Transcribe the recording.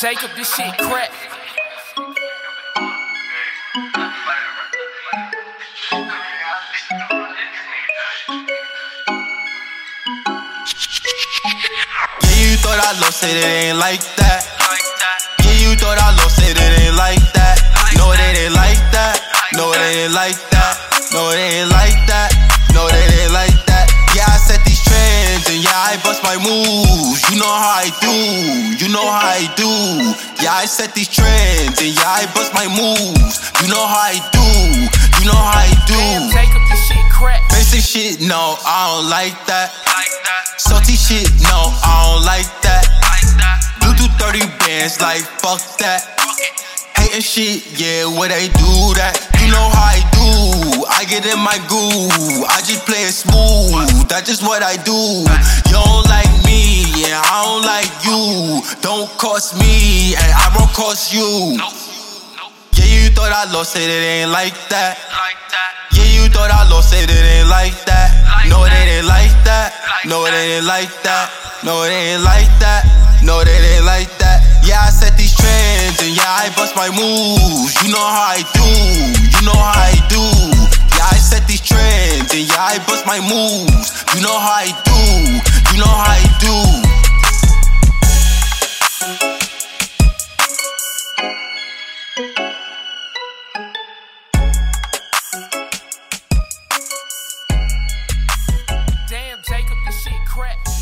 Jacob, this shit you thought I lost it, it ain't like that. Yeah, you thought I lost it, it ain't like that. No, it ain't like that. No, it ain't like that. No, it ain't like that. No, it ain't moves. You know how I do. You know how I do. Yeah, I set these trends and yeah, I bust my moves. You know how I do. You know how I do. Damn, Jacob, this shit crack. Basic shit, no, I don't like that. Salty shit, no, I don't like that. Bluetooth 30 bands, like fuck that. Hating shit, yeah, where they do that. You know how I do. I get in my groove. I just play it smooth. That's just what I do. You don't like me, and I won't cost you. Yeah, you thought I lost it, it ain't like that. Yeah, you thought I lost it, it ain't like that. No, it ain't like that. No, it ain't like that. No, it ain't like that. No, it ain't like that. Yeah, I set these trends and yeah, I bust my moves. You know how I do. You know how I do. Yeah, I set these trends and yeah, I bust my moves. You know how I do. You know how I do. crack.